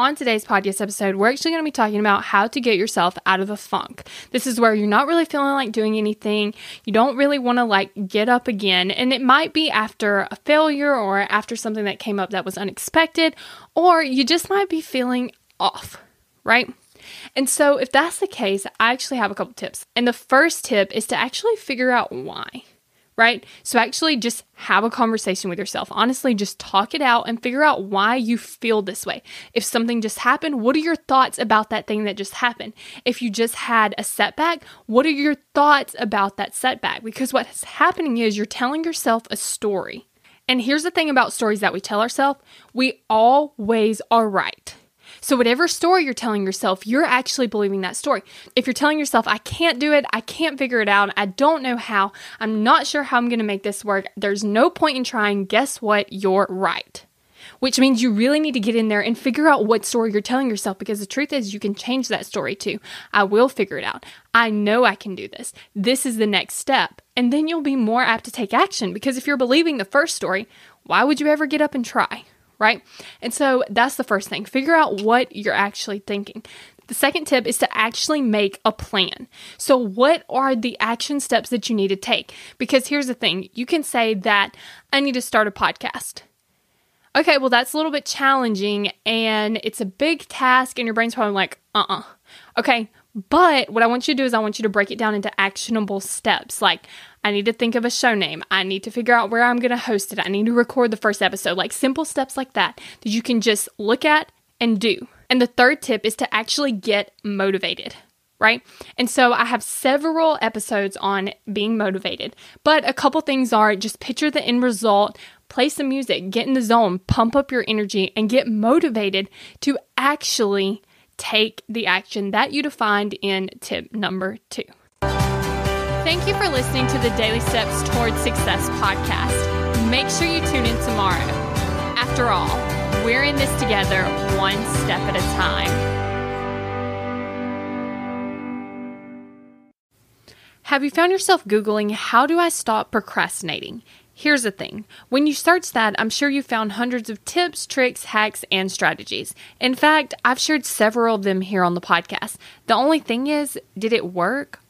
On today's podcast episode, we're actually going to be talking about how to get yourself out of a funk. This is where you're not really feeling like doing anything. You don't really want to like get up again. And it might be after a failure or after something that came up that was unexpected, or you just might be feeling off, right? And so, if that's the case, I actually have a couple tips. And the first tip is to actually figure out why, right? So, actually, just have a conversation with yourself. Honestly, just talk it out and figure out why you feel this way. If something just happened, what are your thoughts about that thing that just happened? If you just had a setback, what are your thoughts about that setback? Because what's happening is you're telling yourself a story. And here's the thing about stories that we tell ourselves we always are right. So, whatever story you're telling yourself, you're actually believing that story. If you're telling yourself, I can't do it, I can't figure it out, I don't know how, I'm not sure how I'm going to make this work, there's no point in trying, guess what? You're right. Which means you really need to get in there and figure out what story you're telling yourself because the truth is, you can change that story too. I will figure it out. I know I can do this. This is the next step. And then you'll be more apt to take action because if you're believing the first story, why would you ever get up and try? Right? And so that's the first thing. Figure out what you're actually thinking. The second tip is to actually make a plan. So, what are the action steps that you need to take? Because here's the thing you can say that I need to start a podcast. Okay, well, that's a little bit challenging and it's a big task, and your brain's probably like, uh uh-uh. uh. Okay, but what I want you to do is I want you to break it down into actionable steps. Like, I need to think of a show name. I need to figure out where I'm going to host it. I need to record the first episode. Like simple steps like that that you can just look at and do. And the third tip is to actually get motivated right? And so I have several episodes on being motivated, but a couple things are just picture the end result, play some music, get in the zone, pump up your energy, and get motivated to actually take the action that you defined in tip number two. Thank you for listening to the Daily Steps Towards Success podcast. Make sure you tune in tomorrow. After all, we're in this together, one step at a time. Have you found yourself Googling, How do I stop procrastinating? Here's the thing when you search that, I'm sure you found hundreds of tips, tricks, hacks, and strategies. In fact, I've shared several of them here on the podcast. The only thing is, did it work?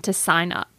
to sign up.